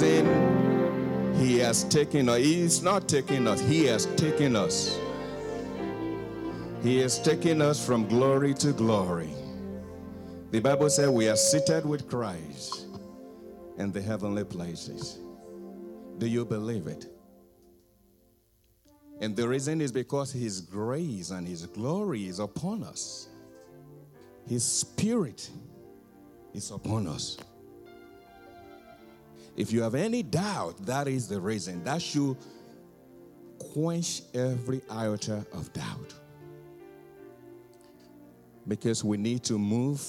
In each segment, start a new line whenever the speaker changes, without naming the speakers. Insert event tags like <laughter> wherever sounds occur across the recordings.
He has taken us. He's not taking us, He has taken us. He has taken us from glory to glory. The Bible says we are seated with Christ in the heavenly places. Do you believe it? And the reason is because His grace and His glory is upon us. His Spirit is upon us. If you have any doubt, that is the reason. That should quench every iota of doubt. Because we need to move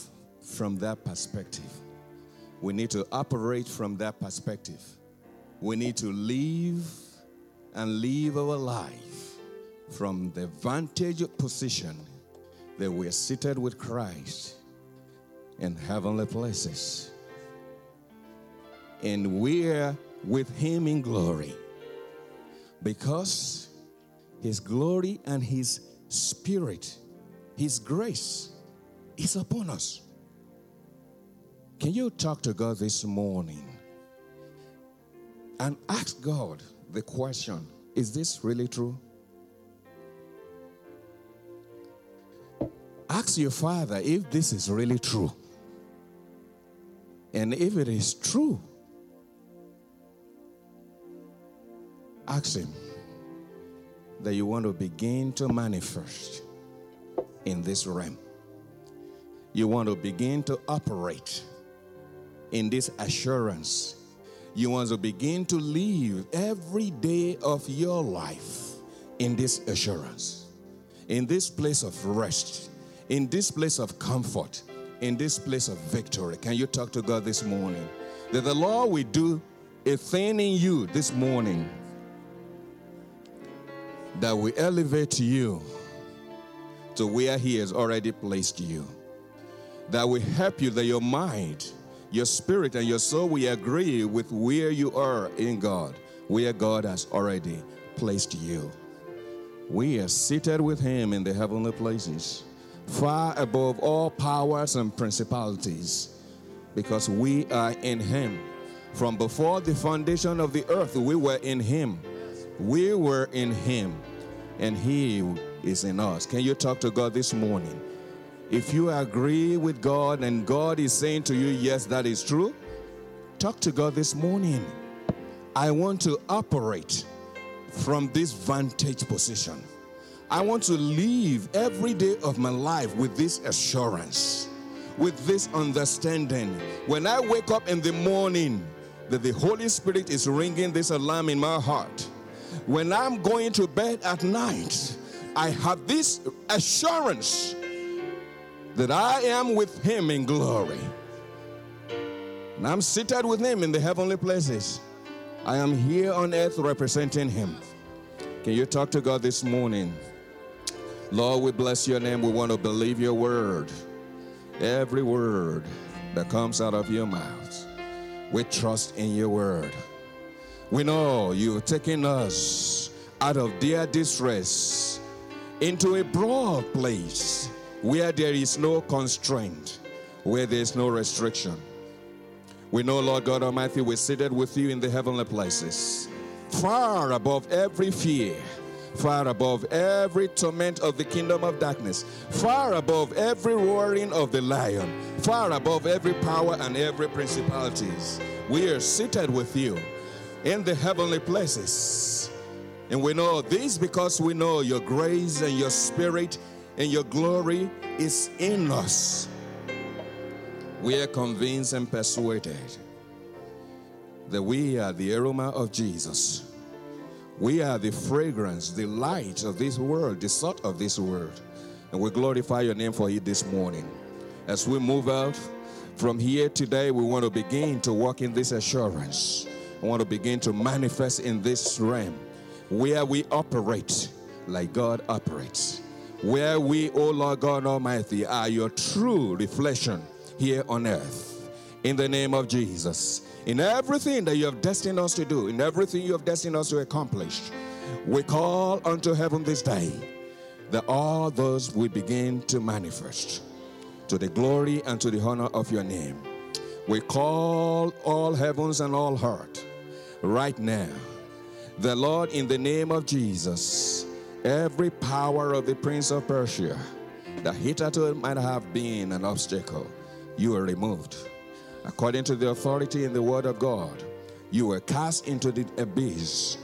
from that perspective. We need to operate from that perspective. We need to live and live our life from the vantage position that we're seated with Christ in heavenly places. And we're with Him in glory because His glory and His Spirit, His grace is upon us. Can you talk to God this morning and ask God the question Is this really true? Ask your father if this is really true. And if it is true, ask him that you want to begin to manifest in this realm. You want to begin to operate in this assurance. You want to begin to live every day of your life in this assurance, in this place of rest, in this place of comfort, in this place of victory. Can you talk to God this morning? That the Lord will do a thing in you this morning that will elevate you to where He has already placed you. That will help you that your mind, your spirit, and your soul will agree with where you are in God, where God has already placed you. We are seated with Him in the heavenly places, far above all powers and principalities, because we are in Him. From before the foundation of the earth, we were in Him. We were in Him, and He is in us. Can you talk to God this morning? If you agree with God and God is saying to you, Yes, that is true, talk to God this morning. I want to operate from this vantage position. I want to live every day of my life with this assurance, with this understanding. When I wake up in the morning, that the Holy Spirit is ringing this alarm in my heart. When I'm going to bed at night, I have this assurance that I am with Him in glory. And I'm seated with Him in the heavenly places. I am here on earth representing Him. Can you talk to God this morning? Lord, we bless your name. We want to believe your word. Every word that comes out of your mouth. We trust in your word. We know you've taken us out of dear distress into a broad place where there is no constraint, where there is no restriction. We know, Lord God Almighty, we're seated with you in the heavenly places, far above every fear, far above every torment of the kingdom of darkness, far above every roaring of the lion, far above every power and every principalities. We are seated with you in the heavenly places. And we know this because we know your grace and your spirit and your glory is in us. We are convinced and persuaded that we are the aroma of Jesus. We are the fragrance, the light of this world, the salt of this world. And we glorify your name for it this morning. As we move out from here today, we want to begin to walk in this assurance. We want to begin to manifest in this realm where we operate like God operates. Where we, O Lord God Almighty, are your true reflection here on earth. In the name of Jesus. In everything that you have destined us to do, in everything you have destined us to accomplish, we call unto heaven this day that all those will begin to manifest to the glory and to the honor of your name. We call all heavens and all heart right now. The Lord, in the name of Jesus, every power of the Prince of Persia that hitherto might have been an obstacle, you are removed. According to the authority in the Word of God, you were cast into the abyss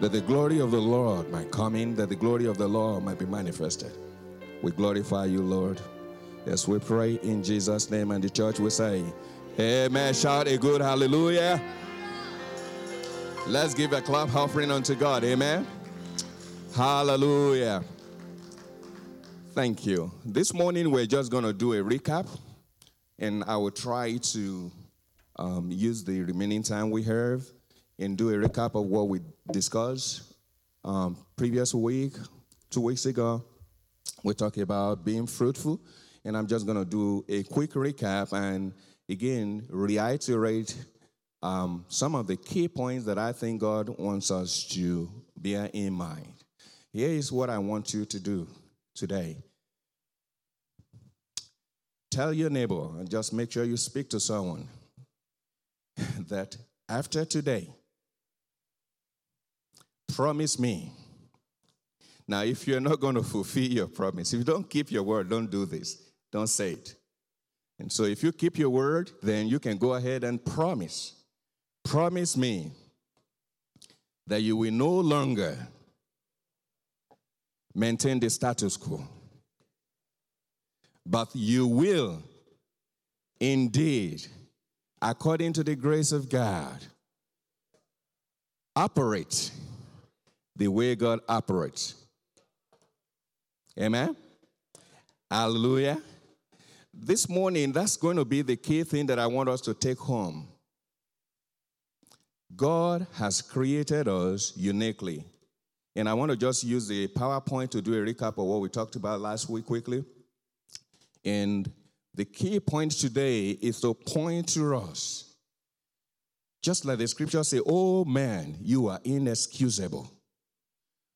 that the glory of the Lord might come in, that the glory of the Lord might be manifested. We glorify you, Lord. As we pray in Jesus' name, and the church will say, Amen. Shout a good hallelujah. Let's give a clap offering unto God. Amen. Hallelujah. Thank you. This morning we're just going to do a recap, and I will try to um, use the remaining time we have and do a recap of what we discussed um, previous week, two weeks ago. We're talking about being fruitful, and I'm just going to do a quick recap and again reiterate um, some of the key points that I think God wants us to bear in mind. Here is what I want you to do today. Tell your neighbor and just make sure you speak to someone <laughs> that after today, promise me. Now, if you're not going to fulfill your promise, if you don't keep your word, don't do this. Don't say it. And so, if you keep your word, then you can go ahead and promise promise me that you will no longer maintain the status quo, but you will indeed, according to the grace of God, operate the way God operates. Amen? Hallelujah. This morning, that's going to be the key thing that I want us to take home. God has created us uniquely. And I want to just use the PowerPoint to do a recap of what we talked about last week quickly. And the key point today is to point to us. Just like the scripture say, oh man, you are inexcusable.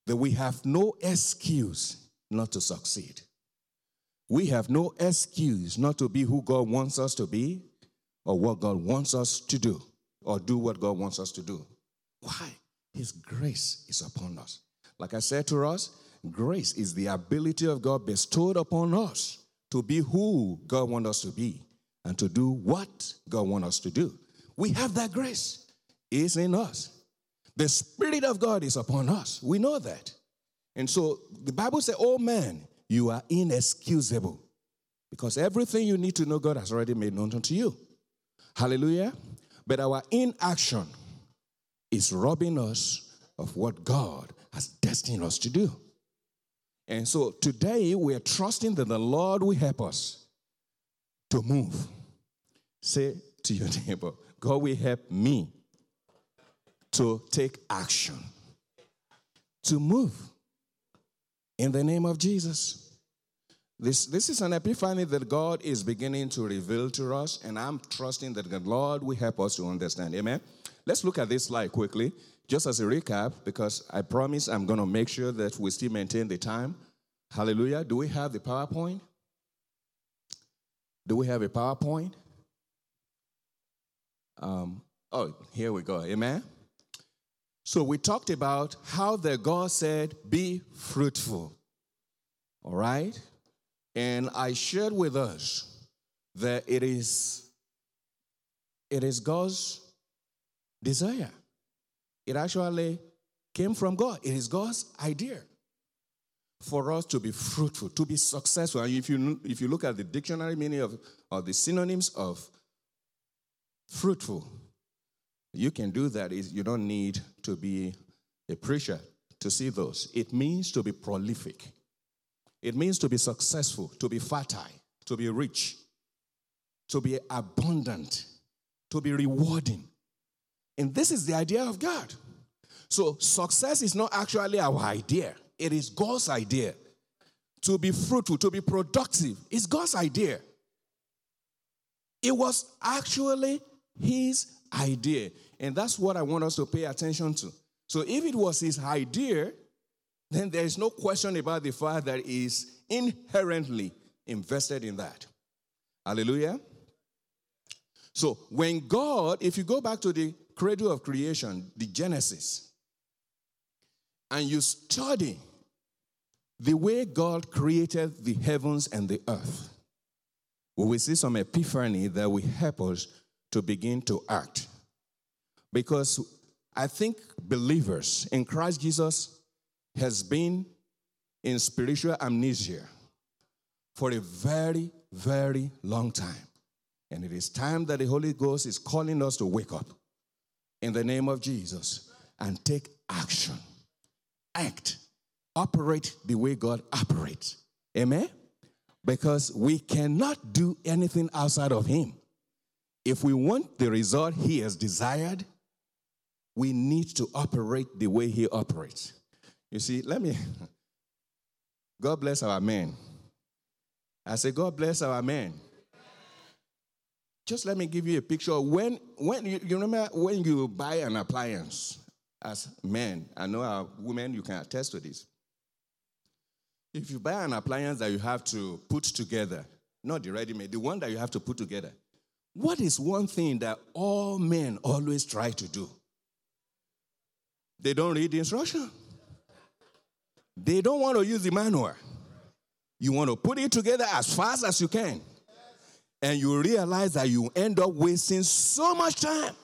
That we have no excuse not to succeed. We have no excuse not to be who God wants us to be or what God wants us to do or do what God wants us to do. Why? His grace is upon us. Like I said to us, grace is the ability of God bestowed upon us to be who God wants us to be and to do what God wants us to do. We have that grace. It's in us. The Spirit of God is upon us. We know that. And so the Bible says, Oh man, you are inexcusable because everything you need to know, God has already made known unto you. Hallelujah. But our inaction is robbing us of what God has destined us to do. And so today we are trusting that the Lord will help us to move. Say to your <laughs> neighbor, God will help me to take action, to move in the name of Jesus. This, this is an epiphany that God is beginning to reveal to us, and I'm trusting that the Lord will help us to understand. Amen. Let's look at this slide quickly, just as a recap, because I promise I'm going to make sure that we still maintain the time. Hallelujah. Do we have the PowerPoint? Do we have a PowerPoint? Um, oh, here we go. Amen. So we talked about how the God said, be fruitful. All right? And I shared with us that it is, it is God's desire. It actually came from God. It is God's idea for us to be fruitful, to be successful. And if you, if you look at the dictionary meaning of, of the synonyms of fruitful, you can do that. You don't need to be a preacher to see those. It means to be prolific. It means to be successful, to be fertile, to be rich, to be abundant, to be rewarding. And this is the idea of God. So, success is not actually our idea, it is God's idea. To be fruitful, to be productive, is God's idea. It was actually His idea. And that's what I want us to pay attention to. So, if it was His idea, then there is no question about the fact that is inherently invested in that. Hallelujah. So when God, if you go back to the cradle of creation, the Genesis, and you study the way God created the heavens and the earth, we will see some epiphany that will help us to begin to act. Because I think believers in Christ Jesus has been in spiritual amnesia for a very, very long time. And it is time that the Holy Ghost is calling us to wake up in the name of Jesus and take action. Act. Operate the way God operates. Amen? Because we cannot do anything outside of Him. If we want the result He has desired, we need to operate the way He operates. You see, let me, <laughs> God bless our men. I say, God bless our men. Just let me give you a picture. When, when you, you remember when you buy an appliance as men, I know our women, you can attest to this. If you buy an appliance that you have to put together, not the ready made, the one that you have to put together, what is one thing that all men always try to do? They don't read the instruction. They don't want to use the manual. You want to put it together as fast as you can. And you realize that you end up wasting so much time.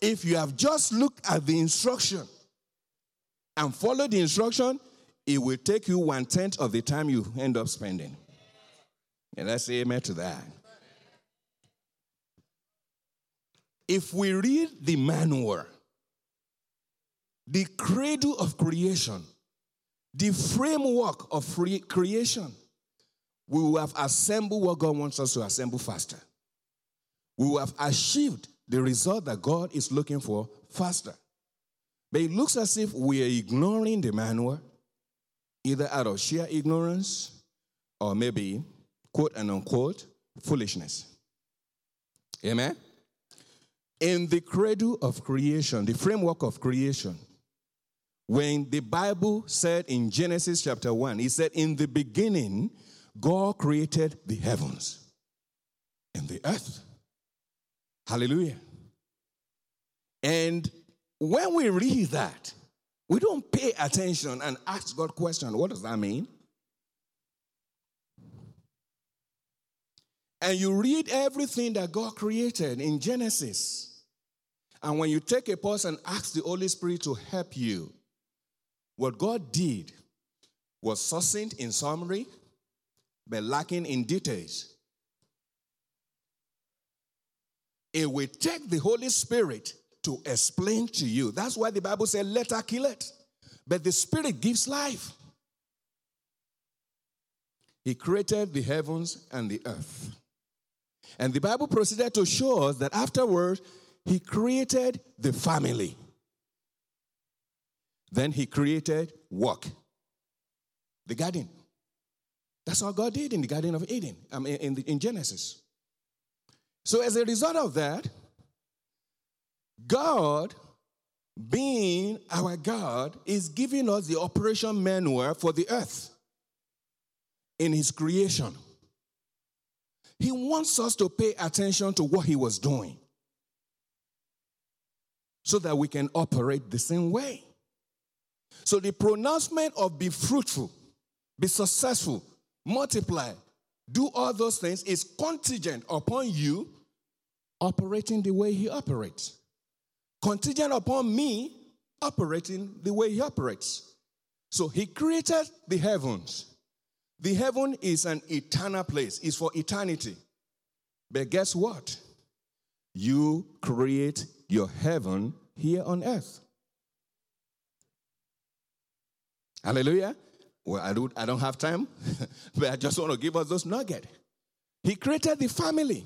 If you have just looked at the instruction and followed the instruction, it will take you one tenth of the time you end up spending. And let's say amen to that. If we read the manual, the cradle of creation, the framework of creation, we will have assembled what God wants us to assemble faster. We will have achieved the result that God is looking for faster. But it looks as if we are ignoring the manual, either out of sheer ignorance or maybe, quote and unquote, foolishness. Amen? In the cradle of creation, the framework of creation, when the Bible said in Genesis chapter 1, it said, In the beginning, God created the heavens and the earth. Hallelujah. And when we read that, we don't pay attention and ask God question, what does that mean? And you read everything that God created in Genesis. And when you take a pause and ask the Holy Spirit to help you, what God did was succinct in summary, but lacking in details. It will take the Holy Spirit to explain to you. That's why the Bible said, let her kill it. But the Spirit gives life. He created the heavens and the earth. And the Bible proceeded to show us that afterwards, He created the family. Then he created work, the garden. That's what God did in the Garden of Eden, I mean, in, the, in Genesis. So, as a result of that, God, being our God, is giving us the operation manual for the earth in His creation. He wants us to pay attention to what He was doing so that we can operate the same way. So the pronouncement of be fruitful, be successful, multiply, do all those things is contingent upon you operating the way he operates. Contingent upon me operating the way he operates. So he created the heavens. The heaven is an eternal place, it's for eternity. But guess what? You create your heaven here on earth. Hallelujah. Well, I don't, I don't have time, <laughs> but I just want to give us those nuggets. He created the family,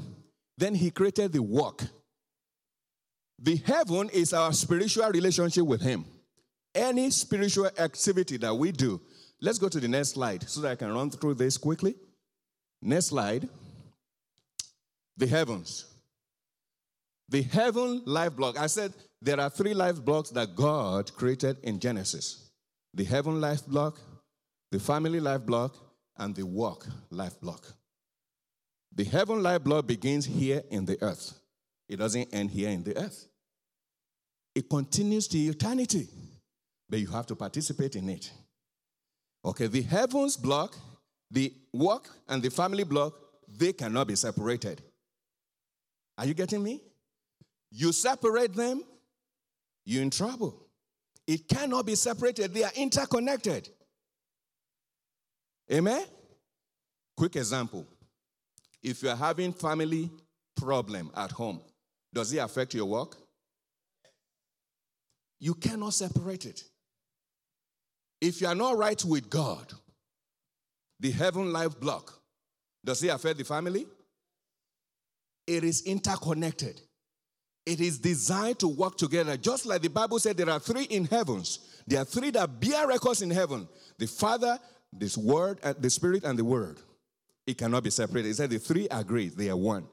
then he created the work. The heaven is our spiritual relationship with him. Any spiritual activity that we do, let's go to the next slide so that I can run through this quickly. Next slide. The heavens. The heaven life block. I said there are three life blocks that God created in Genesis the heaven life block, the family life block, and the work life block. The heaven life block begins here in the earth. It doesn't end here in the earth. it continues to eternity, but you have to participate in it. Okay, the heavens block, the work and the family block, they cannot be separated. Are you getting me? You separate them, you're in trouble. It cannot be separated, they are interconnected. Amen? Quick example. If you're having family problem at home, does it affect your work? You cannot separate it. If you are not right with God, the heaven life block, does it affect the family? It is interconnected. It is designed to work together. Just like the Bible said, there are three in heavens. There are three that bear records in heaven the Father, this Word, the Spirit, and the Word. It cannot be separated. It said the three agree, they are one.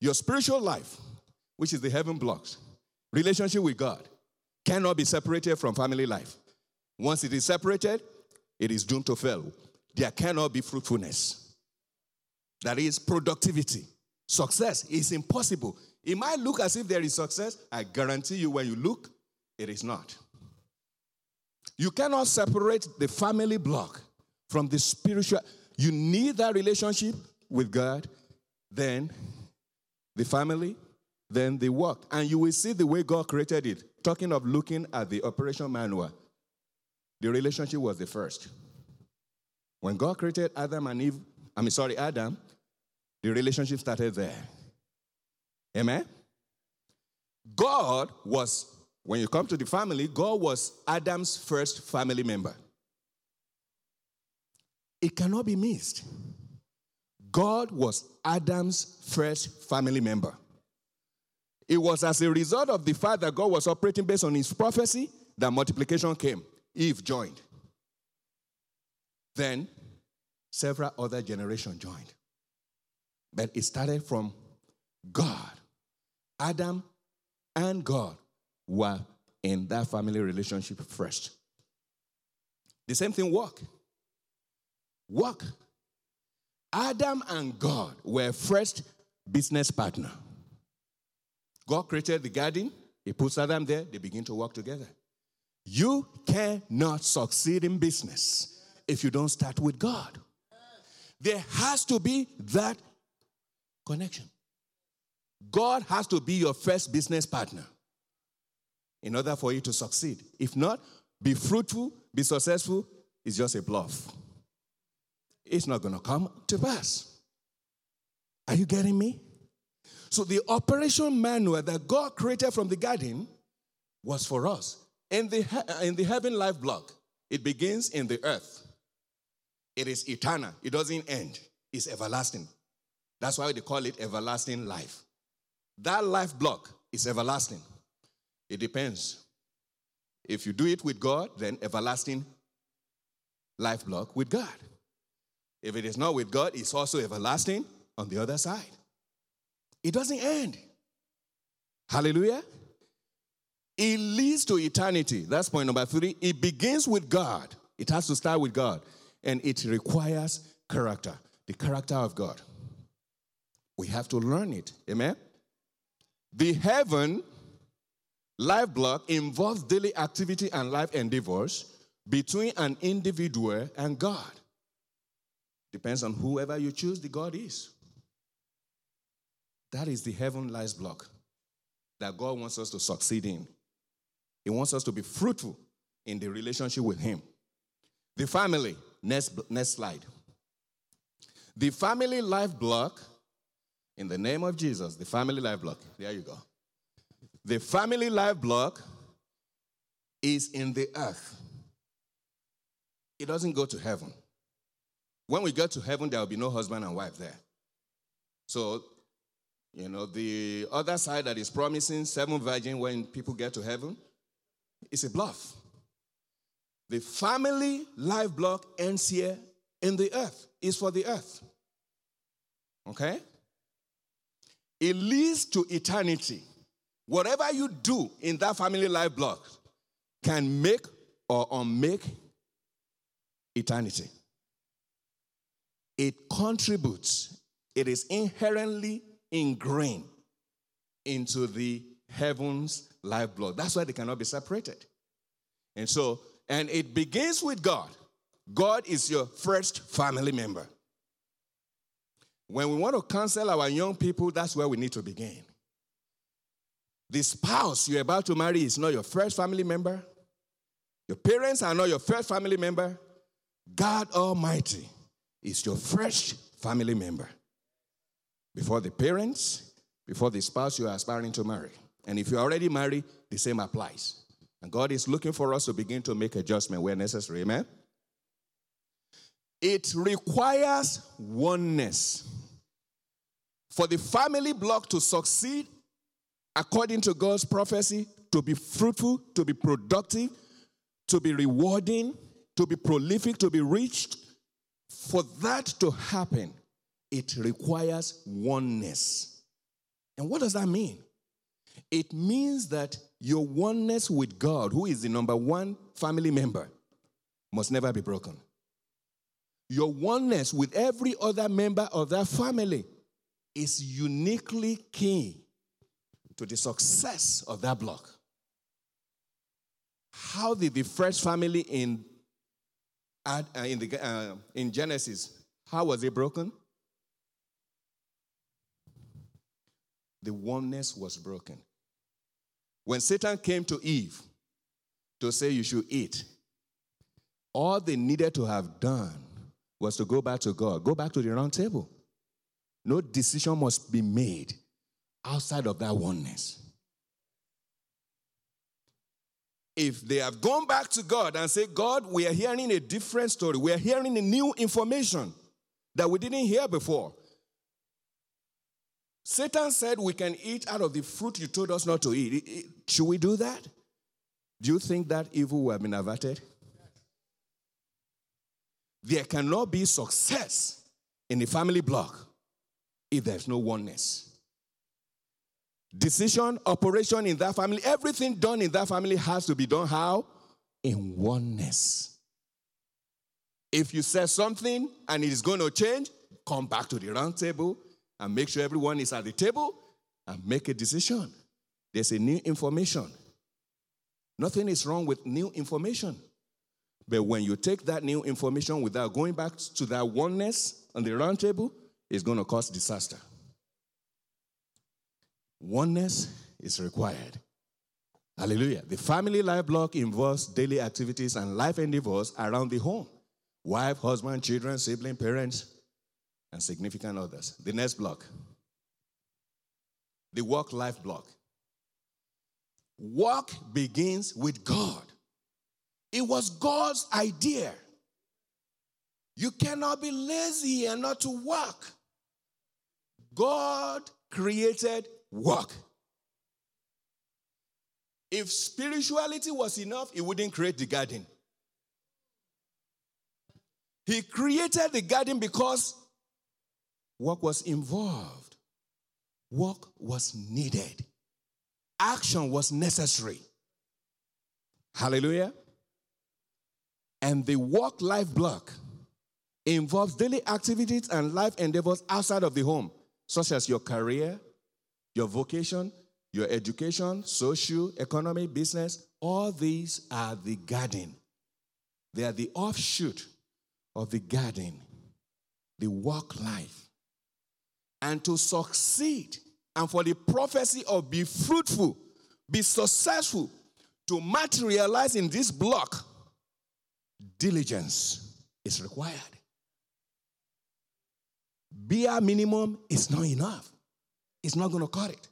Your spiritual life, which is the heaven blocks, relationship with God, cannot be separated from family life. Once it is separated, it is doomed to fail. There cannot be fruitfulness. That is productivity. Success is impossible. It might look as if there is success. I guarantee you, when you look, it is not. You cannot separate the family block from the spiritual. You need that relationship with God, then the family, then the work. And you will see the way God created it. Talking of looking at the operation manual, the relationship was the first. When God created Adam and Eve, I mean, sorry, Adam, the relationship started there. Amen? God was, when you come to the family, God was Adam's first family member. It cannot be missed. God was Adam's first family member. It was as a result of the fact that God was operating based on his prophecy that multiplication came. Eve joined. Then several other generations joined. But it started from God. Adam and God were in that family relationship first. The same thing work. Work. Adam and God were first business partner. God created the garden, He puts Adam there, they begin to work together. You cannot succeed in business if you don't start with God. There has to be that connection. God has to be your first business partner in order for you to succeed. If not, be fruitful, be successful, it's just a bluff. It's not going to come to pass. Are you getting me? So, the operation manual that God created from the garden was for us. In the, uh, in the heaven life block, it begins in the earth. It is eternal, it doesn't end, it's everlasting. That's why they call it everlasting life. That life block is everlasting. It depends. If you do it with God, then everlasting life block with God. If it is not with God, it's also everlasting on the other side. It doesn't end. Hallelujah. It leads to eternity. That's point number three. It begins with God. It has to start with God. And it requires character, the character of God. We have to learn it. Amen. The heaven life block involves daily activity and life endeavors between an individual and God. Depends on whoever you choose, the God is. That is the heaven life block that God wants us to succeed in. He wants us to be fruitful in the relationship with Him. The family, next, next slide. The family life block, in the name of Jesus, the family life block. There you go. The family life block is in the earth. It doesn't go to heaven. When we get to heaven, there will be no husband and wife there. So, you know, the other side that is promising seven virgin when people get to heaven is a bluff. The family life block ends here in the earth, is for the earth. Okay? It leads to eternity. Whatever you do in that family life block can make or unmake eternity it contributes, it is inherently ingrained into the heaven's lifeblood. That's why they cannot be separated. And so, and it begins with God. God is your first family member. When we want to counsel our young people, that's where we need to begin. The spouse you're about to marry is not your first family member. Your parents are not your first family member. God Almighty is your first family member. Before the parents, before the spouse you are aspiring to marry. And if you're already married, the same applies. And God is looking for us to begin to make adjustment where necessary. Amen. It requires oneness. For the family block to succeed, according to God's prophecy, to be fruitful, to be productive, to be rewarding, to be prolific, to be rich, for that to happen, it requires oneness. And what does that mean? It means that your oneness with God, who is the number one family member, must never be broken. Your oneness with every other member of that family is uniquely key to the success of that block. How did the first family in, uh, in, the, uh, in Genesis, how was it broken? The oneness was broken. When Satan came to Eve to say you should eat, all they needed to have done was to go back to God, go back to the round table. No decision must be made outside of that oneness. If they have gone back to God and say, God, we are hearing a different story, we are hearing a new information that we didn't hear before. Satan said we can eat out of the fruit you told us not to eat. Should we do that? Do you think that evil will have been averted? There cannot be success in the family block if there's no oneness. Decision, operation in that family, everything done in that family has to be done how? In oneness. If you say something and it is going to change, come back to the round table and make sure everyone is at the table and make a decision. There's a new information. Nothing is wrong with new information. But when you take that new information without going back to that oneness on the round table, it's going to cause disaster. Oneness is required. Hallelujah. The family life block involves daily activities and life endeavors around the home wife, husband, children, sibling, parents, and significant others. The next block, the work life block. Work begins with God. It was God's idea. You cannot be lazy and not to work. God created work. If spirituality was enough, He wouldn't create the garden. He created the garden because Work was involved, work was needed, action was necessary. Hallelujah. And the work life block involves daily activities and life endeavors outside of the home, such as your career, your vocation, your education, social, economy, business. All these are the garden. They are the offshoot of the garden, the work life and to succeed and for the prophecy of be fruitful, be successful, to materialize in this block, diligence is required. Bare minimum is not enough. It's not going to cut it.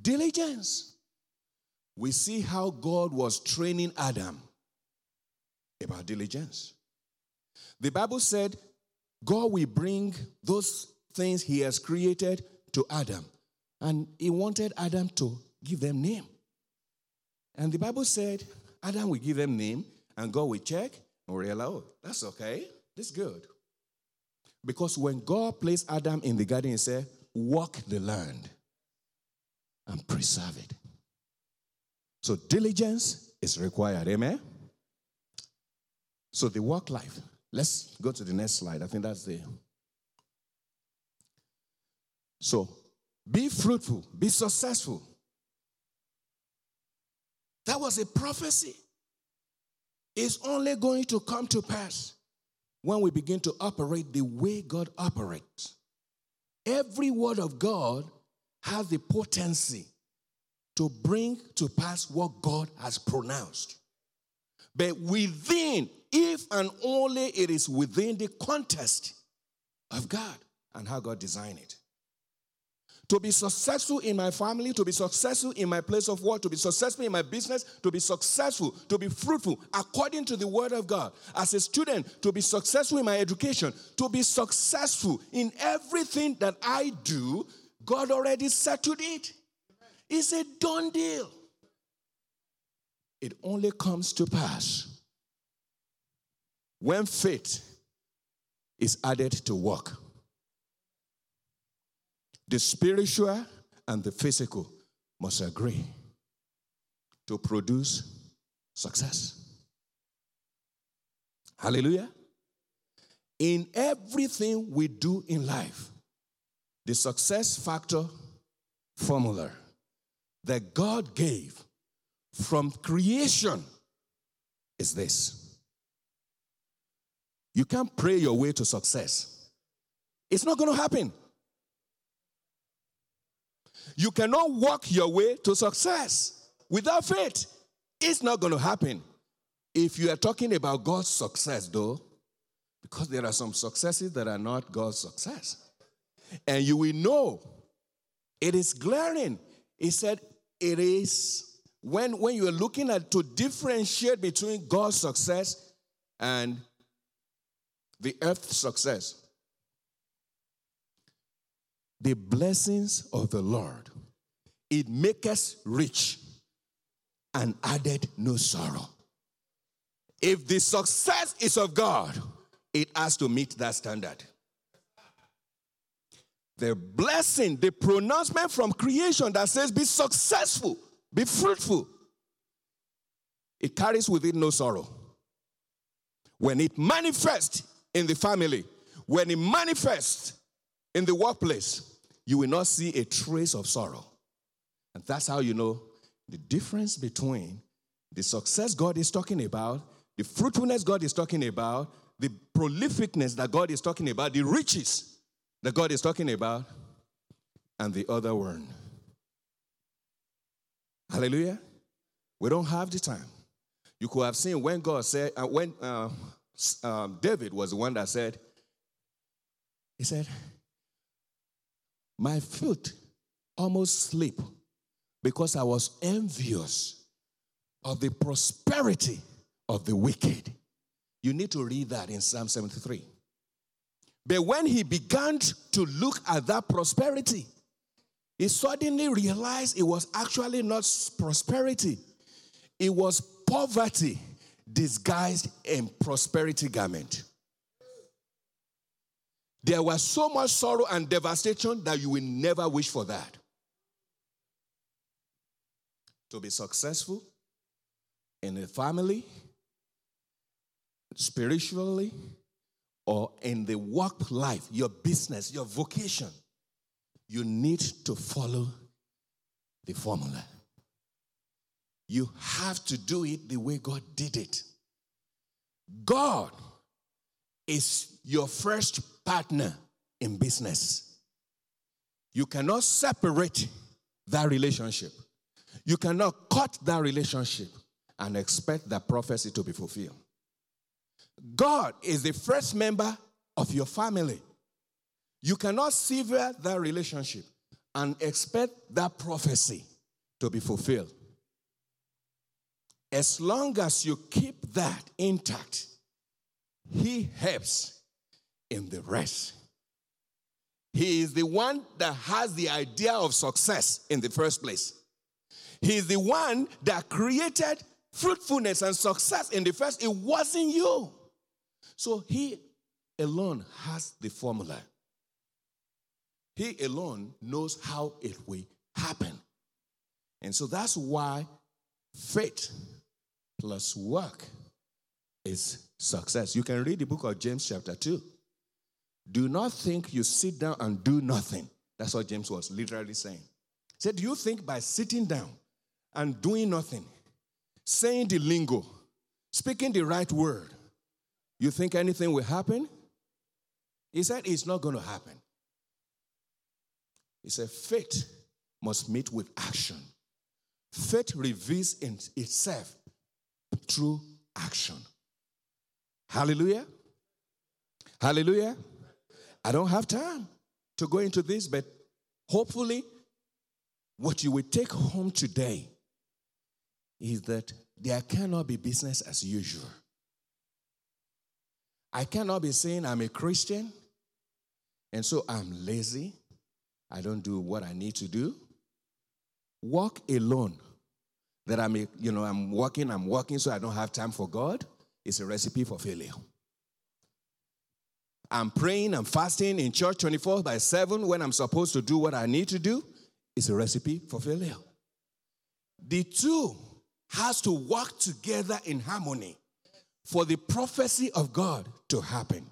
Diligence. We see how God was training Adam about diligence. The Bible said God will bring those things he has created to Adam. And he wanted Adam to give them name. And the Bible said Adam will give them name, and God will check and realize, oh, that's okay. This good. Because when God placed Adam in the garden, he said, walk the land and preserve it. So diligence is required. Amen? So the work life. Let's go to the next slide. I think that's the so be fruitful, be successful. That was a prophecy. It's only going to come to pass when we begin to operate the way God operates. Every word of God has the potency to bring to pass what God has pronounced. But within, if and only it is within the context of God and how God designed it. To be successful in my family, to be successful in my place of work, to be successful in my business, to be successful, to be fruitful according to the word of God. As a student, to be successful in my education, to be successful in everything that I do, God already settled it. It's a done deal. It only comes to pass when faith is added to work. The spiritual and the physical must agree to produce success. Hallelujah. In everything we do in life, the success factor formula that God gave from creation is this. You can't pray your way to success. It's not going to happen. You cannot walk your way to success without faith. It's not going to happen. If you are talking about God's success, though, because there are some successes that are not God's success. And you will know it is glaring. He said it is when, when you are looking at to differentiate between God's success and the earth's success the blessings of the Lord, it maketh rich and added no sorrow. If the success is of God, it has to meet that standard. The blessing, the pronouncement from creation that says, Be successful, be fruitful, it carries with it no sorrow. When it manifests in the family, when it manifests in the workplace, you will not see a trace of sorrow. And that's how you know the difference between the success God is talking about, the fruitfulness God is talking about, the prolificness that God is talking about, the riches that God is talking about, and the other one. Hallelujah. We don't have the time. You could have seen when God said, uh, when uh, um, David was the one that said, he said, my foot almost slipped because I was envious of the prosperity of the wicked. You need to read that in Psalm 73. But when he began to look at that prosperity, he suddenly realized it was actually not prosperity, it was poverty disguised in prosperity garment. There was so much sorrow and devastation that you will never wish for that. To be successful in the family, spiritually, or in the work life, your business, your vocation, you need to follow the formula. You have to do it the way God did it. God is your first partner in business. You cannot separate that relationship. You cannot cut that relationship and expect that prophecy to be fulfilled. God is the first member of your family. You cannot sever that relationship and expect that prophecy to be fulfilled. As long as you keep that intact, He helps in the rest. He is the one that has the idea of success in the first place. He is the one that created fruitfulness and success in the first. It wasn't you. So he alone has the formula. He alone knows how it will happen. And so that's why faith plus work is success. You can read the book of James, chapter 2. Do not think you sit down and do nothing. That's what James was literally saying. He said, Do you think by sitting down and doing nothing, saying the lingo, speaking the right word, you think anything will happen? He said it's not going to happen. He said faith must meet with action. Faith reveals in itself through action. Hallelujah. Hallelujah. I don't have time to go into this, but hopefully, what you will take home today is that there cannot be business as usual. I cannot be saying I'm a Christian and so I'm lazy. I don't do what I need to do. Walk alone. That I'm, a, you know, I'm working, I'm working, so I don't have time for God. It's a recipe for failure. I'm praying, I'm fasting in church 24 by 7 when I'm supposed to do what I need to do. It's a recipe for failure. The two has to work together in harmony for the prophecy of God to happen.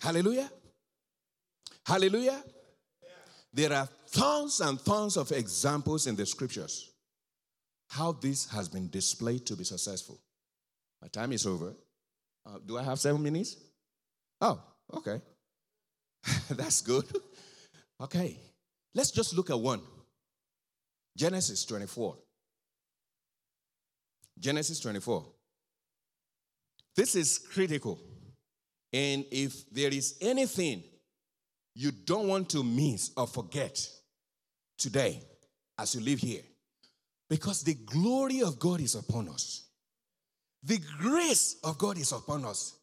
Hallelujah. Hallelujah. There are tons and tons of examples in the scriptures how this has been displayed to be successful. My time is over. Uh, do I have seven minutes? Oh, okay. <laughs> That's good. <laughs> okay. Let's just look at one Genesis 24. Genesis 24. This is critical. And if there is anything you don't want to miss or forget today as you live here, because the glory of God is upon us, the grace of God is upon us,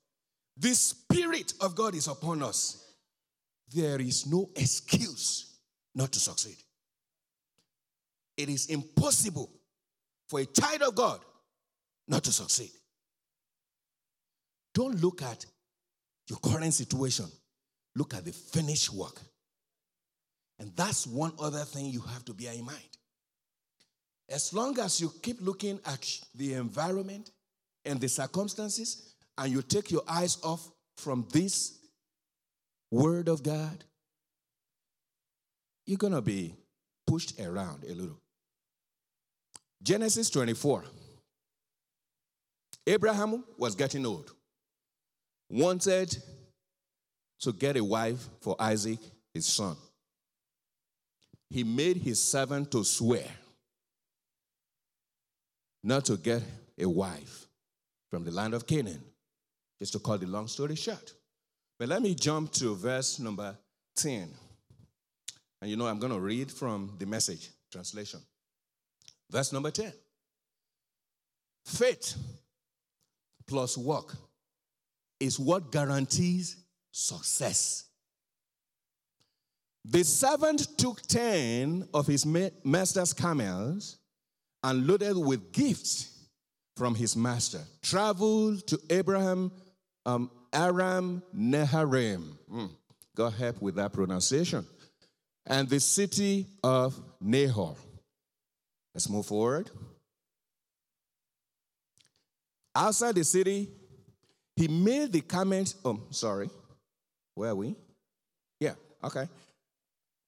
the Spirit of God is upon us, there is no excuse not to succeed. It is impossible for a child of God not to succeed. Don't look at your current situation, look at the finished work. And that's one other thing you have to bear in mind. As long as you keep looking at the environment and the circumstances, and you take your eyes off from this word of God, you're going to be pushed around a little. Genesis 24. Abraham was getting old wanted to get a wife for Isaac, his son. He made his servant to swear not to get a wife from the land of Canaan, just to call the long story short. But let me jump to verse number 10. And you know, I'm going to read from the message translation. Verse number 10. Faith plus work is what guarantees success. The servant took 10 of his master's camels and loaded with gifts from his master, traveled to Abraham, um, Aram Naharaim. Mm, God help with that pronunciation. And the city of Nahor. Let's move forward. Outside the city, he made the comment, oh, sorry, where are we? Yeah, okay.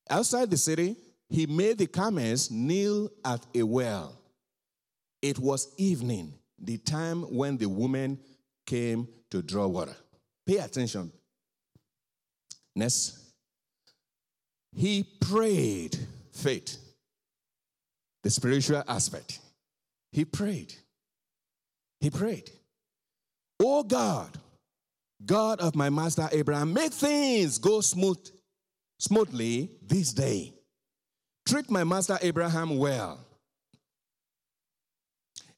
Outside the city, he made the comments kneel at a well. It was evening, the time when the woman came to draw water. Pay attention. Next. He prayed faith, the spiritual aspect. He prayed. He prayed. Oh God, God of my master Abraham, make things go smooth, smoothly this day. Treat my master Abraham well.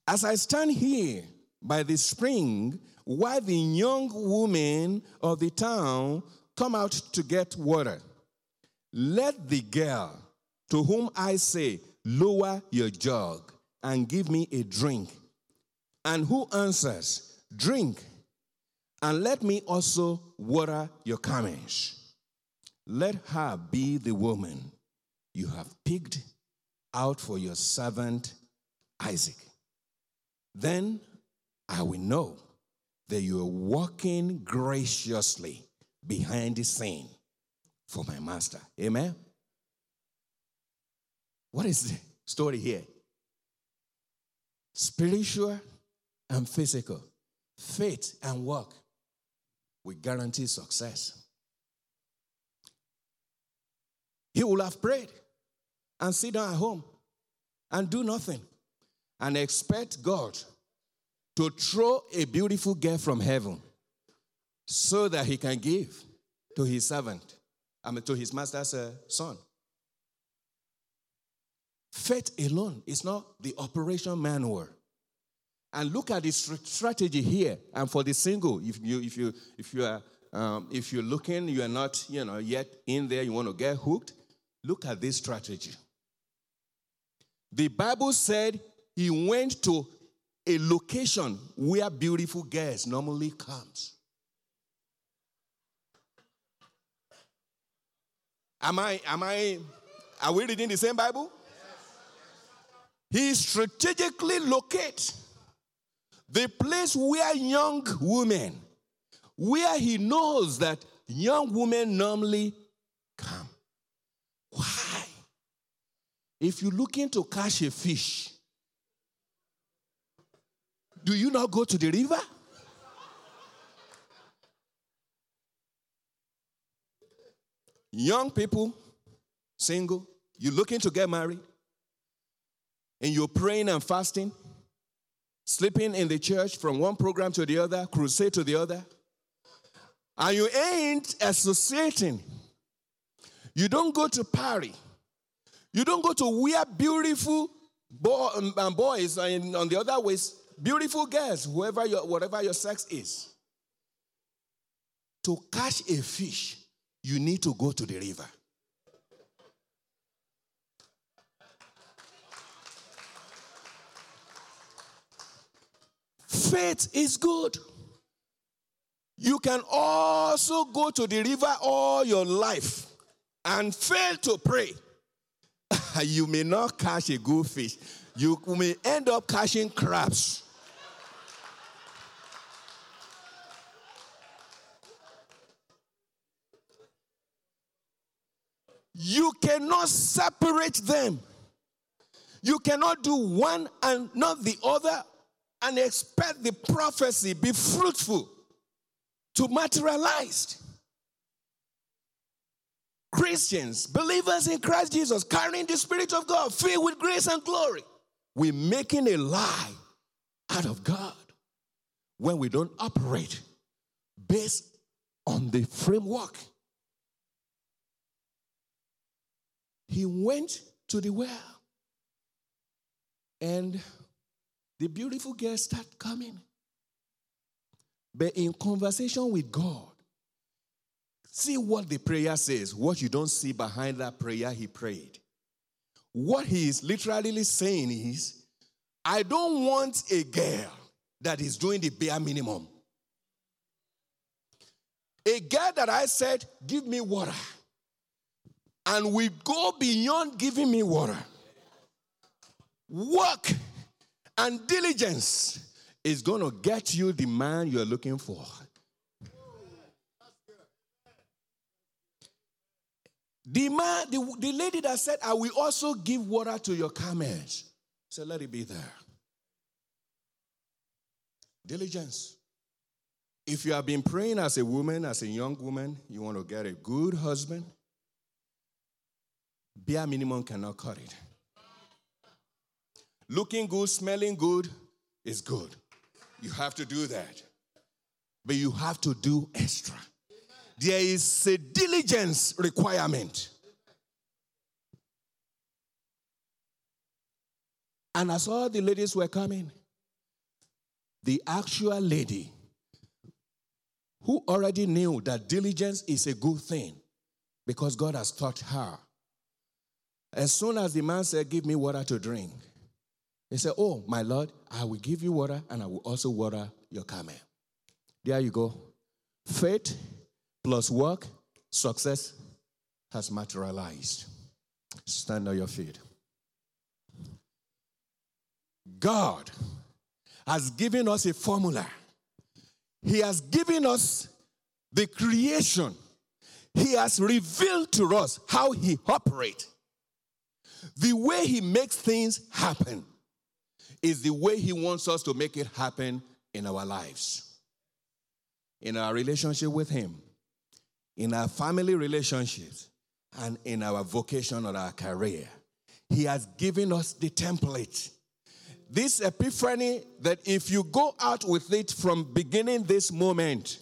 As I stand here by the spring, while the young women of the town come out to get water, let the girl to whom I say, Lower your jug and give me a drink, and who answers, Drink, and let me also water your camels. Let her be the woman you have picked out for your servant Isaac. Then I will know that you are walking graciously behind the scene for my master. Amen. What is the story here? spiritual and physical, faith and work, we guarantee success. He will have prayed and sit down at home and do nothing and expect God to throw a beautiful girl from heaven so that he can give to his servant, I mean, to his master's uh, son. Faith alone is not the operation manual. And look at the strategy here. And for the single, if you if you if you are um, if you're looking, you are not you know yet in there, you want to get hooked. Look at this strategy. The Bible said he went to a location where beautiful girls normally comes. Am I am I are we reading the same Bible? He strategically locates the place where young women, where he knows that young women normally come. Why? If you're looking to catch a fish, do you not go to the river? Young people, single, you're looking to get married, and you're praying and fasting, sleeping in the church from one program to the other, crusade to the other, and you ain't associating. You don't go to party. You don't go to where beautiful um, boys and on the other ways, beautiful girls, whoever your, whatever your sex is. To catch a fish, you need to go to the river. Faith is good. You can also go to the river all your life and fail to pray. <laughs> you may not catch a good fish. You may end up catching crabs. You cannot separate them. You cannot do one and not the other and expect the prophecy be fruitful to materialize. Christians, believers in Christ Jesus, carrying the Spirit of God, filled with grace and glory, we're making a lie out of God when we don't operate based on the framework. He went to the well and the beautiful girl start coming. But in conversation with God, see what the prayer says, what you don't see behind that prayer he prayed. What he is literally saying is, I don't want a girl that is doing the bare minimum. A girl that I said, Give me water. And we go beyond giving me water. Work and diligence is going to get you the man you're looking for. The man, the, the lady that said, I will also give water to your camels. So let it be there. Diligence. If you have been praying as a woman, as a young woman, you want to get a good husband, bare minimum cannot cut it. Looking good, smelling good is good. You have to do that. But you have to do extra. There is a diligence requirement. And as all the ladies were coming, the actual lady who already knew that diligence is a good thing because God has taught her. As soon as the man said, Give me water to drink, he said, Oh, my Lord, I will give you water and I will also water your camel. There you go. Faith plus work, success has materialized. Stand on your feet. God has given us a formula. He has given us the creation. He has revealed to us how He operates, the way He makes things happen is the way He wants us to make it happen in our lives, in our relationship with Him, in our family relationships, and in our vocation or our career. He has given us the template. This epiphany that if you go out with it from beginning this moment,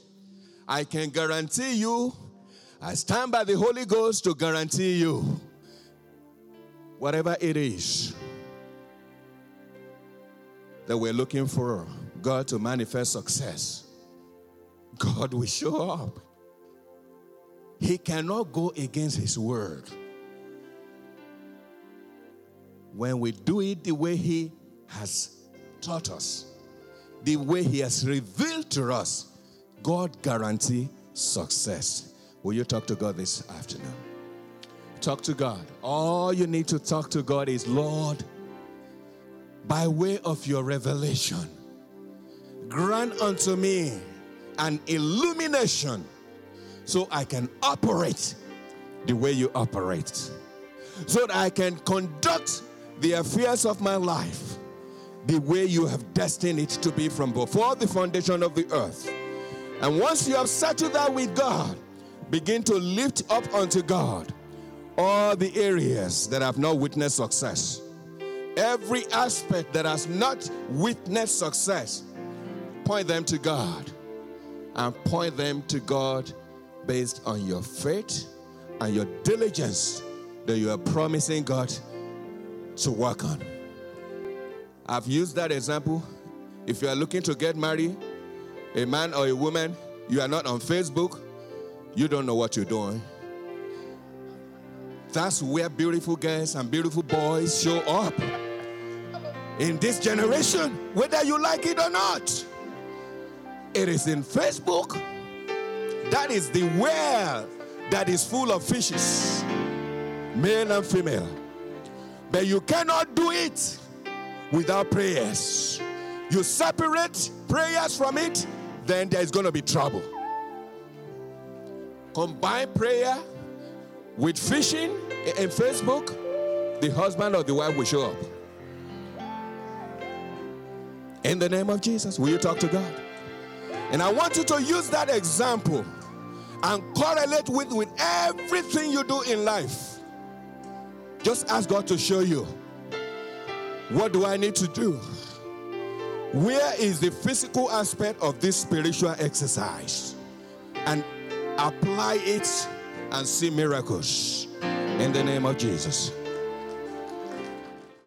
I can guarantee you, I stand by the Holy Ghost to guarantee you, whatever it is that we're looking for God to manifest success, God will show up. He cannot go against His word. When we do it the way He has taught us, the way He has revealed to us, God guarantee success. Will you talk to God this afternoon? Talk to God. All you need to talk to God is, Lord, by way of your revelation, grant unto me an illumination so I can operate the way you operate, so that I can conduct the affairs of my life the way you have destined it to be from before the foundation of the earth. And once you have settled that with God, begin to lift up unto God all the areas that have not witnessed success. Every aspect that has not witnessed success, point them to God and point them to God based on your faith and your diligence that you are promising God to work on. I've used that example. If you are looking to get married, a man or a woman, you are not on Facebook, you don't know what you're doing. That's where beautiful girls and beautiful boys show up. In this generation, whether you like it or not, it is in Facebook. That is the well that is full of fishes, male and female. But you cannot do it without prayers. You separate prayers from it, then there is going to be trouble. Combine prayer with fishing and Facebook, the husband or the wife will show up. In the name of Jesus, will you talk to God? And I want you to use that example and correlate with with everything you do in life. Just ask God to show you. What do I need to do? Where is the physical aspect of this spiritual exercise? And apply it and see miracles in the name of Jesus.